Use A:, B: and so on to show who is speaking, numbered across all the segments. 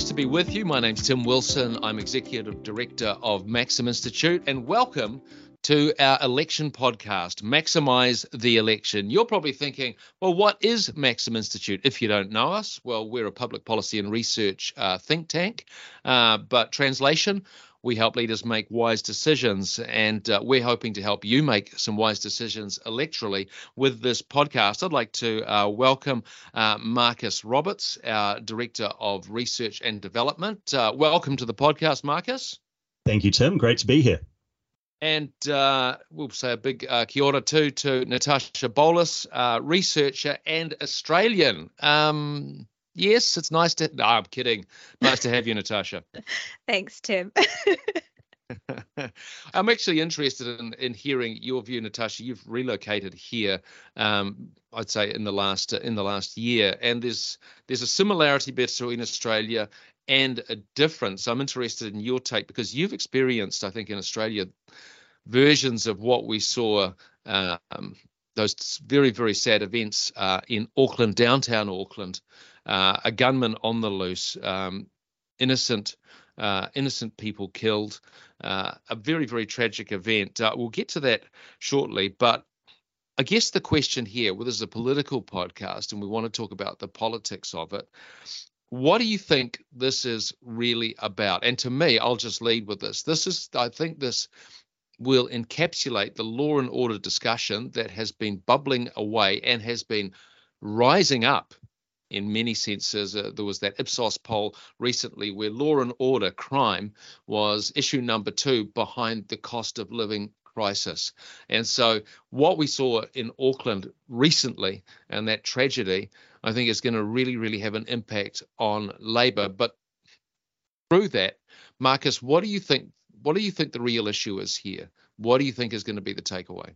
A: nice to be with you. My name's Tim Wilson. I'm Executive Director of Maxim Institute, and welcome to our election podcast, Maximize the Election. You're probably thinking, well, what is Maxim Institute? If you don't know us, well, we're a public policy and research uh, think tank. Uh, but translation, we help leaders make wise decisions, and uh, we're hoping to help you make some wise decisions electorally with this podcast. I'd like to uh, welcome uh, Marcus Roberts, our Director of Research and Development. Uh, welcome to the podcast, Marcus.
B: Thank you, Tim. Great to be here.
A: And uh, we'll say a big uh, kia ora too to Natasha Baulis, researcher and Australian. Um, Yes, it's nice to. No, I'm kidding. Nice to have you, Natasha.
C: Thanks, Tim.
A: I'm actually interested in, in hearing your view, Natasha. You've relocated here, um, I'd say in the last in the last year, and there's there's a similarity between Australia and a difference. I'm interested in your take because you've experienced, I think, in Australia, versions of what we saw. Um, those very very sad events uh, in Auckland, downtown Auckland, uh, a gunman on the loose, um, innocent uh, innocent people killed, uh, a very very tragic event. Uh, we'll get to that shortly, but I guess the question here, well, this is a political podcast, and we want to talk about the politics of it. What do you think this is really about? And to me, I'll just lead with this. This is, I think, this will encapsulate the law and order discussion that has been bubbling away and has been rising up in many senses. Uh, there was that Ipsos poll recently where law and order crime was issue number two behind the cost of living crisis. And so, what we saw in Auckland recently and that tragedy, I think, is going to really, really have an impact on Labour. But through that, Marcus, what do you think? What do you think the real issue is here? What do you think is going to be the takeaway?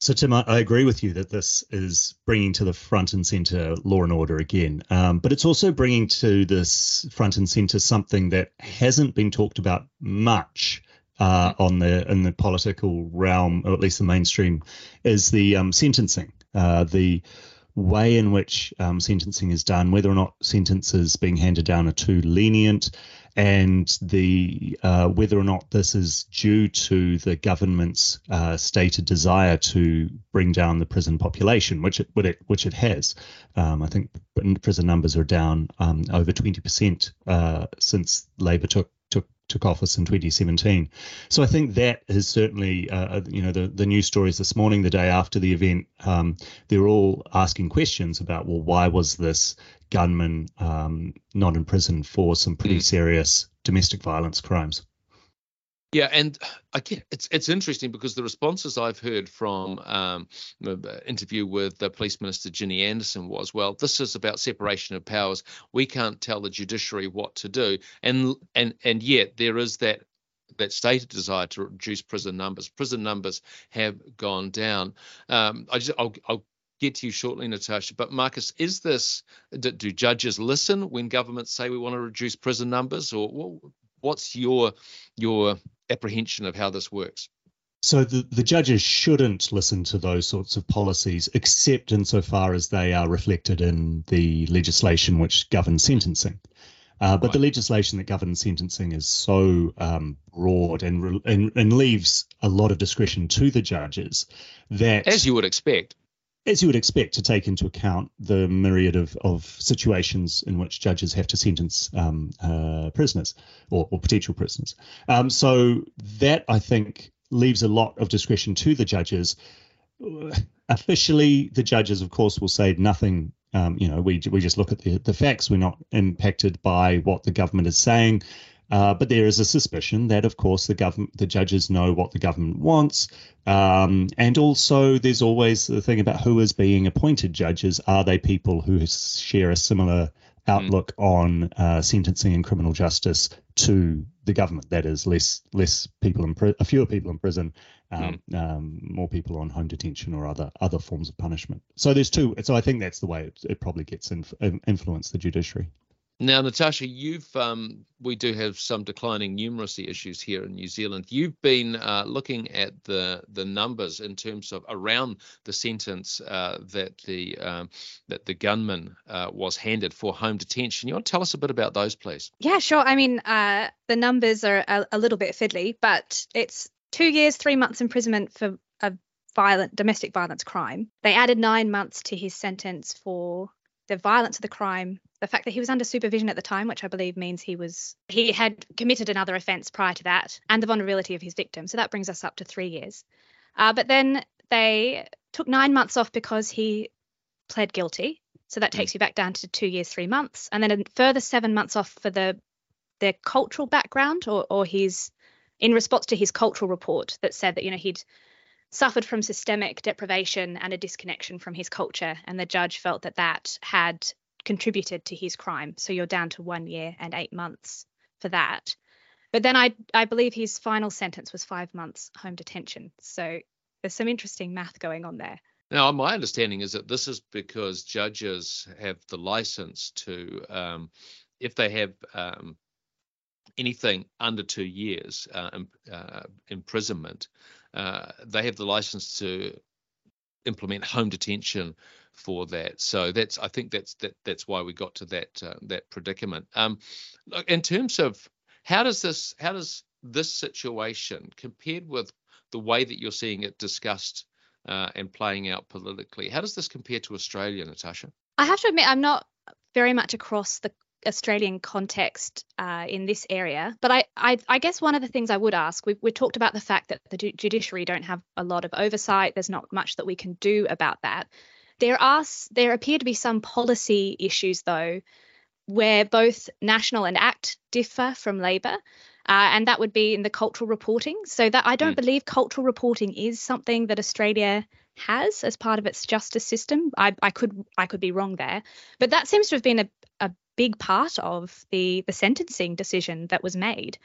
B: So, Tim, I, I, agree with you that this is bringing to the front and center law and order again, um, but it's also bringing to this front and center something that hasn't been talked about much uh, mm-hmm. on the in the political realm, or at least the mainstream, is the um, sentencing, uh, the way in which um, sentencing is done, whether or not sentences being handed down are too lenient, and the uh, whether or not this is due to the government's uh, stated desire to bring down the prison population, which it, which it, has. Um, I think prison numbers are down um, over 20% uh, since Labour took took office in 2017. So I think that is certainly, uh, uh, you know, the, the news stories this morning, the day after the event, um, they're all asking questions about, well, why was this gunman um, not in prison for some pretty mm. serious domestic violence crimes?
A: Yeah, and again, it's it's interesting because the responses I've heard from um, interview with the police minister Ginny Andersen was, well, this is about separation of powers. We can't tell the judiciary what to do, and and and yet there is that that stated desire to reduce prison numbers. Prison numbers have gone down. Um, I just I'll, I'll get to you shortly, Natasha. But Marcus, is this do, do judges listen when governments say we want to reduce prison numbers, or what's your your apprehension of how this works?
B: So the, the judges shouldn't listen to those sorts of policies, except insofar as they are reflected in the legislation which governs sentencing. Uh, but right. the legislation that governs sentencing is so um, broad and, and and leaves a lot of discretion to the judges that,
A: as you would expect,
B: as you would expect, to take into account the myriad of, of situations in which judges have to sentence um, uh, prisoners or, or, potential prisoners. Um, so that I think leaves a lot of discretion to the judges. Officially, the judges, of course, will say nothing. Um, you know, we we just look at the the facts. We're not impacted by what the government is saying. Uh, but there is a suspicion that, of course, the government, the judges know what the government wants, um, and also there's always the thing about who is being appointed judges. Are they people who share a similar outlook mm. on uh, sentencing and criminal justice to the government? That is, less less people in pri- fewer people in prison, um, mm. um, more people on home detention or other other forms of punishment. So there's two. So I think that's the way it, it probably gets inf- influence the judiciary.
A: Now, Natasha, you've um, we do have some declining numeracy issues here in New Zealand. You've been uh, looking at the the numbers in terms of around the sentence uh, that the um, that the gunman uh, was handed for home detention. You want to tell us a bit about those, please?
C: Yeah, sure. I mean, uh, the numbers are a, a little bit fiddly, but it's two years, three months imprisonment for a violent domestic violence crime. They added nine months to his sentence for the violence of the crime, the fact that he was under supervision at the time, which I believe means he was he had committed another offence prior to that, and the vulnerability of his victim. So that brings us up to three years. Uh, but then they took nine months off because he pled guilty. So that takes you back down to two years, three months, and then a further seven months off for the their cultural background or or his in response to his cultural report that said that you know he'd suffered from systemic deprivation and a disconnection from his culture, and the judge felt that that had contributed to his crime. So you're down to one year and eight months for that. But then I I believe his final sentence was five months home detention. So there's some interesting math going on there.
A: Now, my understanding is that this is because judges have the license to, um, if they have um, anything under two years uh, uh, imprisonment, uh, they have the license to implement home detention for that. So that's I think that's that that's why we got to that uh, that predicament. Um, in terms of how does this how does this situation compared with the way that you're seeing it discussed uh, and playing out politically, how does this compare to Australia, Natasha?
C: I have to admit, I'm not very much across the Australian context uh, in this area. But I, I, I, guess one of the things I would ask, we've, we talked about the fact that the judiciary don't have a lot of oversight. There's not much that we can do about that. There are there appear to be some policy issues though, where both national and ACT differ from Labour. Uh, and that would be in the cultural reporting. So that I don't mm. believe cultural reporting is something that Australia has as part of its justice system. I, I could I could be wrong there, but that seems to have been a, a big part of the the sentencing decision that was made.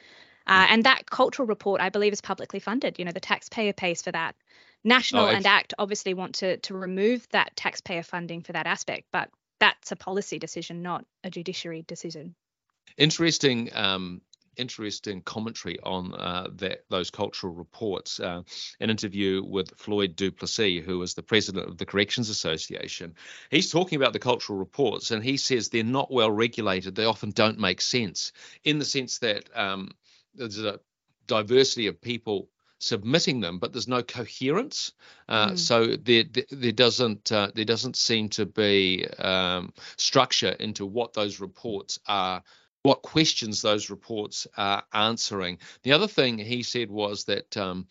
C: Uh, and that cultural report, I believe, is publicly funded. You know, the taxpayer pays for that. National oh, and ACT obviously want to to remove that taxpayer funding for that aspect, but that's a policy decision, not a judiciary decision.
A: Interesting um, interesting commentary on uh, that, those cultural reports. Uh, an interview with Floyd du Plessis, who is the president of the Corrections Association. He's talking about the cultural reports, and he says they're not well regulated. They often don't make sense in the sense that um, there's a diversity of people submitting them, but there's no coherence. Uh, mm. So there, there, doesn't uh, there doesn't seem to be um, structure into what those reports are what questions those reports are answering. The other thing he said was that um,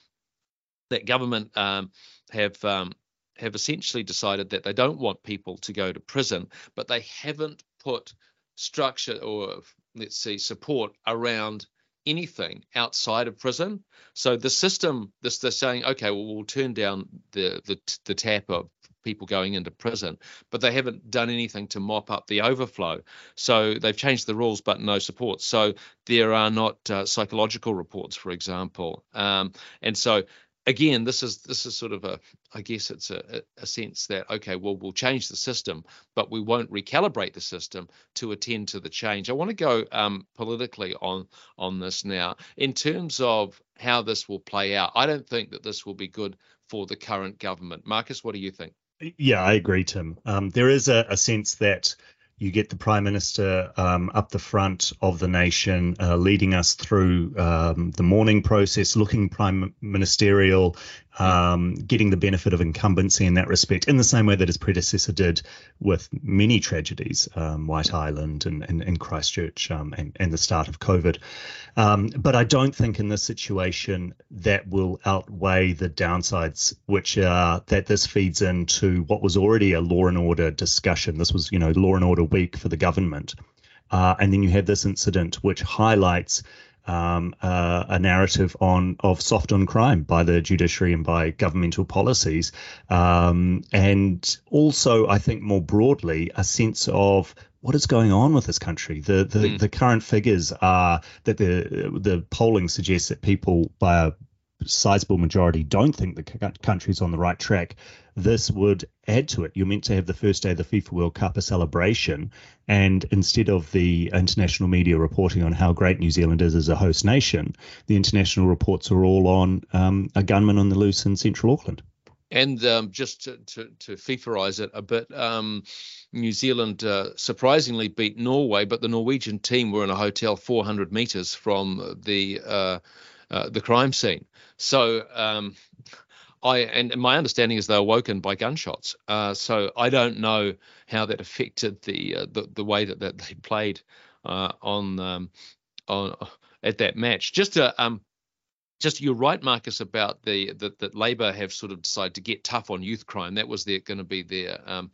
A: that government um, have um, have essentially decided that they don't want people to go to prison, but they haven't put structure or let's see support around anything outside of prison. So the system, this they're saying, okay, well we'll turn down the the the tap of people going into prison, but they haven't done anything to mop up the overflow. So they've changed the rules, but no support. So there are not uh, psychological reports, for example. Um, and so again, this is this is sort of a, I guess it's a, a sense that okay, well, we'll change the system, but we won't recalibrate the system to attend to the change. I want to go um, politically on on this now in terms of how this will play out. I don't think that this will be good for the current government. Marcus, what do you think?
B: Yeah, I agree, Tim. Um, there is a, a, sense that you get the prime minister um, up the front of the nation, uh, leading us through um, the mourning process, looking prime ministerial, um, getting the benefit of incumbency in that respect, in the same way that his predecessor did with many tragedies, um, White Island and, and, and Christchurch um, and, and, the start of COVID. Um, but I don't think in this situation that will outweigh the downsides, which are that this feeds into what was already a law and order discussion. This was, you know, law and order week for the government. Uh, and then you have this incident which highlights um, uh, a narrative on of soft on crime by the judiciary and by governmental policies, um, and also I think more broadly a sense of what is going on with this country. The the, mm. the current figures are that the the polling suggests that people by a sizable majority don't think the country's on the right track, this would add to it. You're meant to have the first day of the FIFA World Cup a celebration, and instead of the international media reporting on how great New Zealand is as a host nation, the international reports are all on um, a gunman on the loose in central Auckland.
A: And um, just to, to, to FIFAize it a bit, um, New Zealand uh, surprisingly beat Norway, but the Norwegian team were in a hotel 400 meters from the uh, uh, the crime scene. So um, I and my understanding is they were woken by gunshots. Uh, so I don't know how that affected the uh, the, the way that, that they played uh, on um, on at that match. Just to um, just you're right, Marcus, about the that that Labour have sort of decided to get tough on youth crime. That was their going to be their um,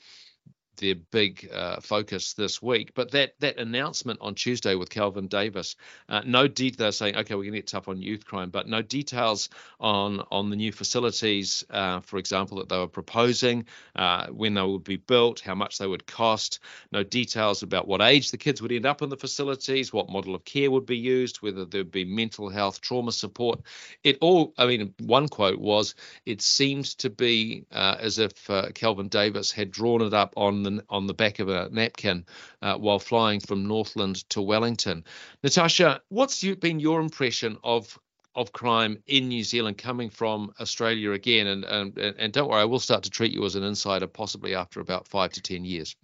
A: their big uh, focus this week. But that that announcement on Tuesday with Kelvin Davis, uh, no details saying okay we're going to get tough on youth crime, but no details on on the new facilities, uh, for example, that they were proposing, uh, when they would be built, how much they would cost. No details about what age the kids would end up in the facilities, what model of care would be used, whether there'd be mental health, trauma support. It all, I mean, one quote was, it seems to be uh, as if uh, Kelvin Davis had drawn it up on the, on the back of a napkin uh, while flying from Northland to Wellington. Natasha, what's you, been your impression of of crime in New Zealand coming from Australia again? And, and and don't worry, I will start to treat you as an insider possibly after about five to ten years.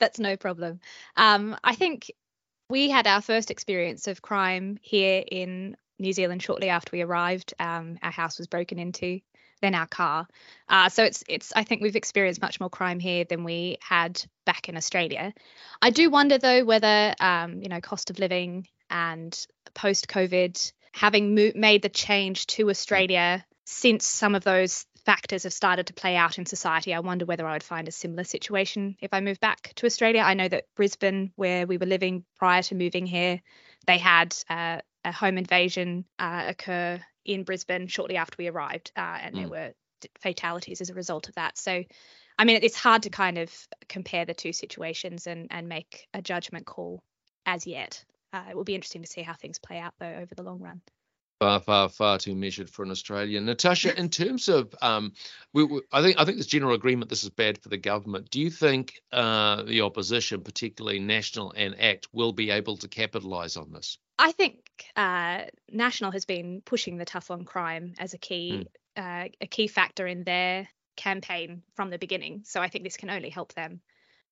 C: That's no problem. Um, I think we had our first experience of crime here in New Zealand shortly after we arrived. Um, our house was broken into than our car. Uh, so it's it's I think we've experienced much more crime here than we had back in Australia. I do wonder though whether um, you know cost of living and post COVID having mo- made the change to Australia since some of those factors have started to play out in society. I wonder whether I would find a similar situation if I moved back to Australia. I know that Brisbane, where we were living prior to moving here, they had uh, a home invasion uh, occur in Brisbane shortly after we arrived, uh, and mm. there were fatalities as a result of that. So, I mean, it's hard to kind of compare the two situations and and make a judgment call as yet. Uh, it will be interesting to see how things play out though over the long run
A: far, far, far too measured for an Australian. Natasha, in terms of, um, we, we, I think I think there's general agreement this is bad for the government. Do you think uh, the opposition, particularly National and ACT, will be able to capitalise on this?
C: I think uh, National has been pushing the tough on crime as a key mm. uh, a key factor in their campaign from the beginning. So I think this can only help them.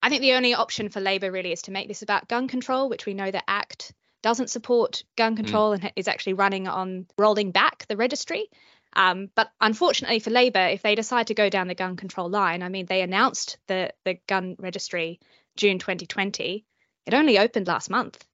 C: I think the only option for Labour really is to make this about gun control, which we know that ACT doesn't support gun hmm. control mm. and is actually running on rolling back the registry. Um, but unfortunately for Labour, if they decide to go down the gun control line, I mean, they announced the the gun registry June 2020. It only opened last month.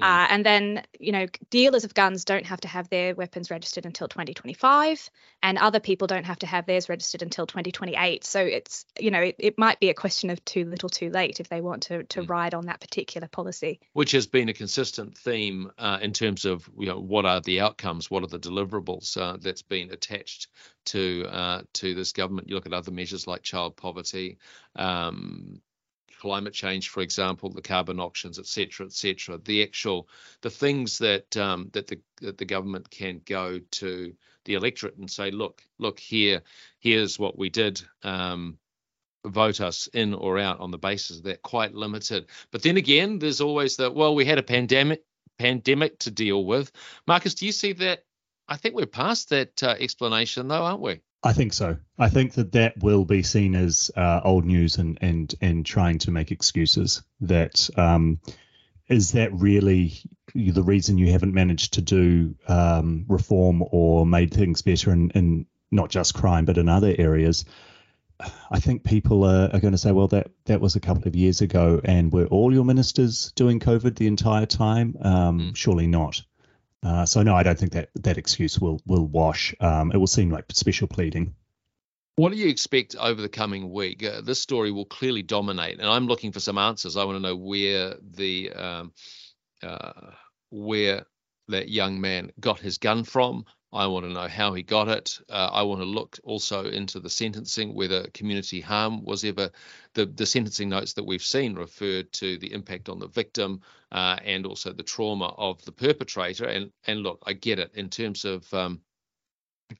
C: Uh, and then, you know, dealers of guns don't have to have their weapons registered until 2025, and other people don't have to have theirs registered until 2028. So it's, you know, it, it might be a question of too little, too late if they want to to mm. ride on that particular policy.
A: Which has been a consistent theme uh, in terms of, you know, what are the outcomes, what are the deliverables uh, that's been attached to uh, to this government. You look at other measures like child poverty, um, climate change, for example, the carbon auctions, et cetera, et cetera, the actual the things that um, that the that the government can go to the electorate and say, look, look here, here's what we did. Um, vote us in or out on the basis of that quite limited. But then again, there's always that. Well, we had a pandemic pandemic to deal with. Marcus, do you see that? I think we're past that uh, explanation, though, aren't we?
B: I think so. I think that that will be seen as uh, old news and and and trying to make excuses. That um, is that really the reason you haven't managed to do um, reform or made things better in, in not just crime but in other areas. I think people are, are going to say, well, that that was a couple of years ago, and were all your ministers doing COVID the entire time? Um, mm. Surely not. Uh, so no, I don't think that that excuse will will wash. Um, it will seem like special pleading.
A: What do you expect over the coming week? Uh, this story will clearly dominate, and I'm looking for some answers. I want to know where the um, uh, where that young man got his gun from. I want to know how he got it. Uh, I want to look also into the sentencing, whether community harm was ever the, the sentencing notes that we've seen referred to the impact on the victim uh, and also the trauma of the perpetrator. And and look, I get it in terms of um,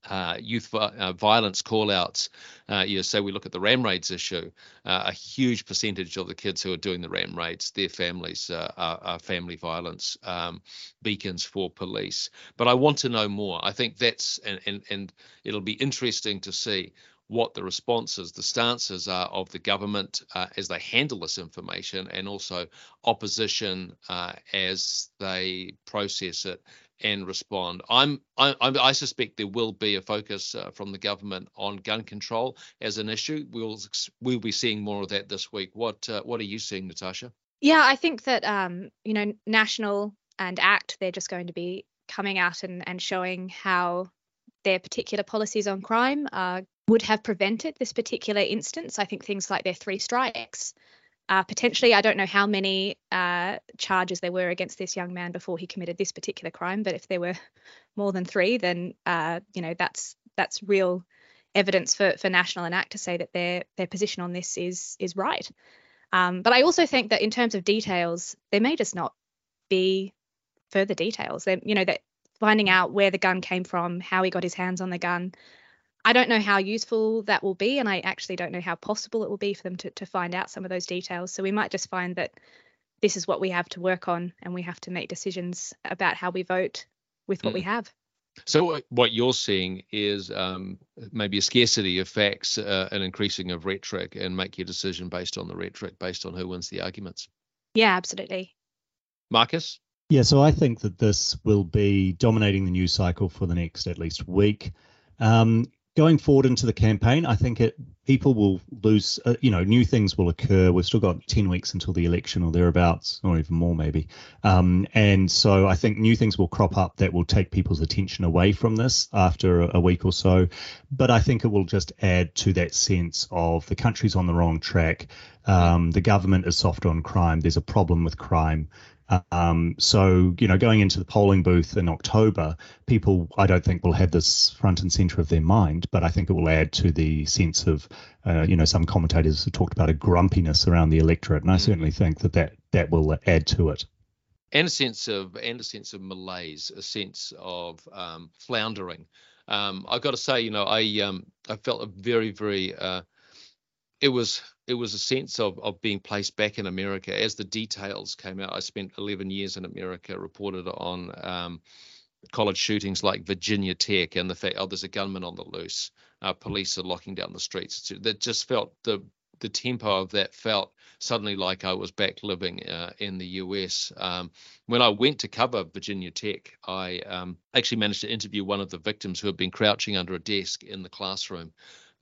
A: uh, youth uh, violence callouts. Uh, you know, say we look at the ram raids issue, uh, a huge percentage of the kids who are doing the ram raids, their families uh, are, are, family violence um, beacons for police. But I want to know more. I think that's and and, and it'll be interesting to see what the responses, the stances are of the government uh, as they handle this information, and also opposition uh, as they process it and respond. I'm, I, I suspect there will be a focus uh, from the government on gun control as an issue. We'll we'll be seeing more of that this week. What uh, what are you seeing, Natasha?
C: Yeah, I think that um, you know, national and ACT, they're just going to be coming out and, and showing how their particular policies on crime uh, would have prevented this particular instance. I think things like their three strikes uh, potentially, I don't know how many uh, charges there were against this young man before he committed this particular crime, but if there were more than three, then uh, you know that's that's real evidence for for National and ACT to say that their their position on this is is right. Um, but I also think that in terms of details, there may just not be further details. They, you know, that finding out where the gun came from, how he got his hands on the gun, I don't know how useful that will be, and I actually don't know how possible it will be for them to, to find out some of those details. So we might just find that this is what we have to work on, and we have to make decisions about how we vote with what mm. we have.
A: So what you're seeing is um, maybe a scarcity of facts, uh, an increasing of rhetoric, and make your decision based on the rhetoric, based on who wins the arguments.
C: Yeah, absolutely.
A: Marcus.
B: Yeah, so I think that this will be dominating the news cycle for the next at least week. Um, going forward into the campaign, I think it people will lose. Uh, you know, new things will occur. We've still got ten weeks until the election, or thereabouts, or even more maybe. Um, and so I think new things will crop up that will take people's attention away from this after a, week or so. But I think it will just add to that sense of the country's on the wrong track. Um, the government is soft on crime. There's a problem with crime. Um, so, you know, going into the polling booth in October, people, I don't think, will have this front and center of their mind, but I think it will add to the sense of, uh, you know, some commentators have talked about a grumpiness around the electorate, and I mm. certainly think that that, that will add to it.
A: And a sense of and a sense of malaise, a sense of um, floundering. Um, I've got to say, you know, I um, I felt a very very uh, it was it was a sense of of being placed back in America as the details came out. I spent 11 years in America, reported on um, college shootings like Virginia Tech and the fact oh there's a gunman on the loose. Uh, police are locking down the streets. That just felt the the tempo of that felt suddenly like I was back living uh, in the US. Um, when I went to cover Virginia Tech, I um, actually managed to interview one of the victims who had been crouching under a desk in the classroom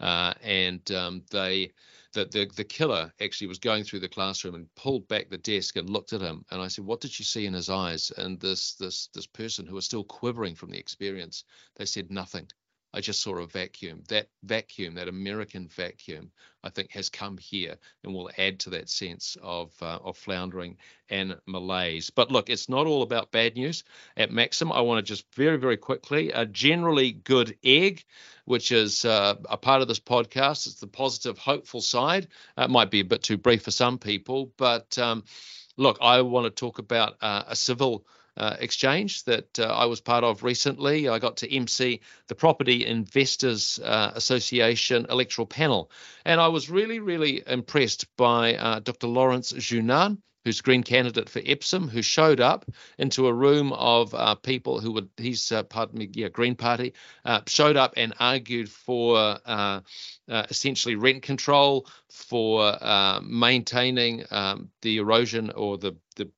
A: uh, and um, they the, the the killer actually was going through the classroom and pulled back the desk and looked at him and I said what did you see in his eyes? And this this this person who was still quivering from the experience they said nothing I just saw a vacuum. That vacuum, that American vacuum, I think has come here and will add to that sense of uh, of floundering and malaise. But look, it's not all about bad news. At Maxim, I want to just very, very quickly, a generally good egg, which is uh, a part of this podcast. It's the positive, hopeful side. It might be a bit too brief for some people, but um, look, I want to talk about uh, a civil uh, exchange that uh, I was part of recently. I got to MC the Property Investors uh, Association electoral panel, and I was really, really impressed by uh, Dr. Lawrence Xu-Nan. Who's Green candidate for Epsom? Who showed up into a room of uh, people who would he's uh, pardon me, yeah, Green Party showed up and argued for essentially rent control, for maintaining um, the erosion or the the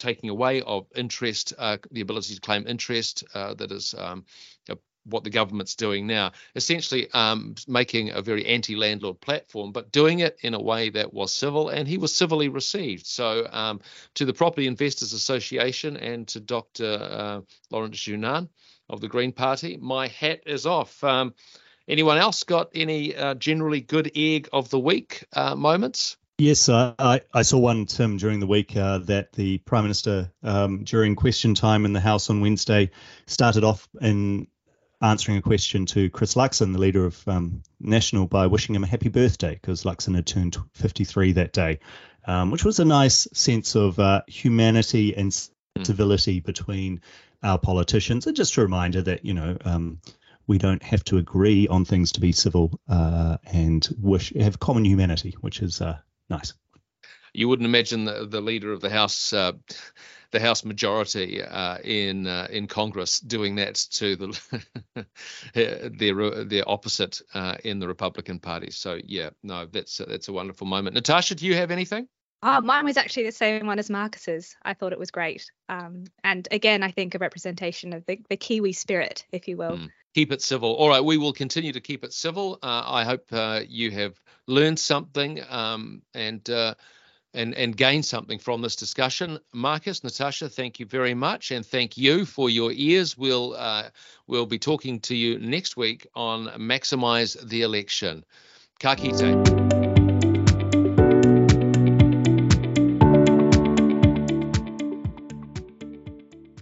A: taking away of interest, uh, the ability to claim interest uh, that is um, what the government's doing now, essentially um, making a very anti-landlord platform, but doing it in a way that was civil, and he was civilly received. So, um, to the Property Investors Association and to Dr. Uh, Lawrence Xu-Nan of the Green Party, my hat is off. Um, anyone else got any uh, generally good egg of the week uh, moments?
B: Yes, I, I saw one, Tim, during the week uh, that the Prime Minister, um, during question time in the House on Wednesday, started off in answering a question to Chris Luxon, the leader of um, National, by wishing him a happy birthday because Luxon had turned 53 that day, um, which was a nice sense of uh, humanity and hmm. civility between our politicians. And just a reminder that, you know, um, we don't have to agree on things to be civil uh, and wish have common humanity, which is uh, nice.
A: You wouldn't imagine the, the leader of the House uh, the House majority uh, in uh, in Congress doing that to the their their opposite uh, in the Republican Party. So yeah, no, that's that's a wonderful moment. Natasha, do you have anything?
C: Oh, mine was actually the same one as Marcus's. I thought it was great. Um, and again, I think a representation of the, the Kiwi spirit, if you will. Mm.
A: Keep it civil. All right, we will continue to keep it civil. Uh, I hope uh, you have learned something um, and uh, and and gained something from this discussion. Marcus, Natasha, thank you very much, and thank you for your ears. We'll uh, we'll be talking to you next week on maximise the election. Ka.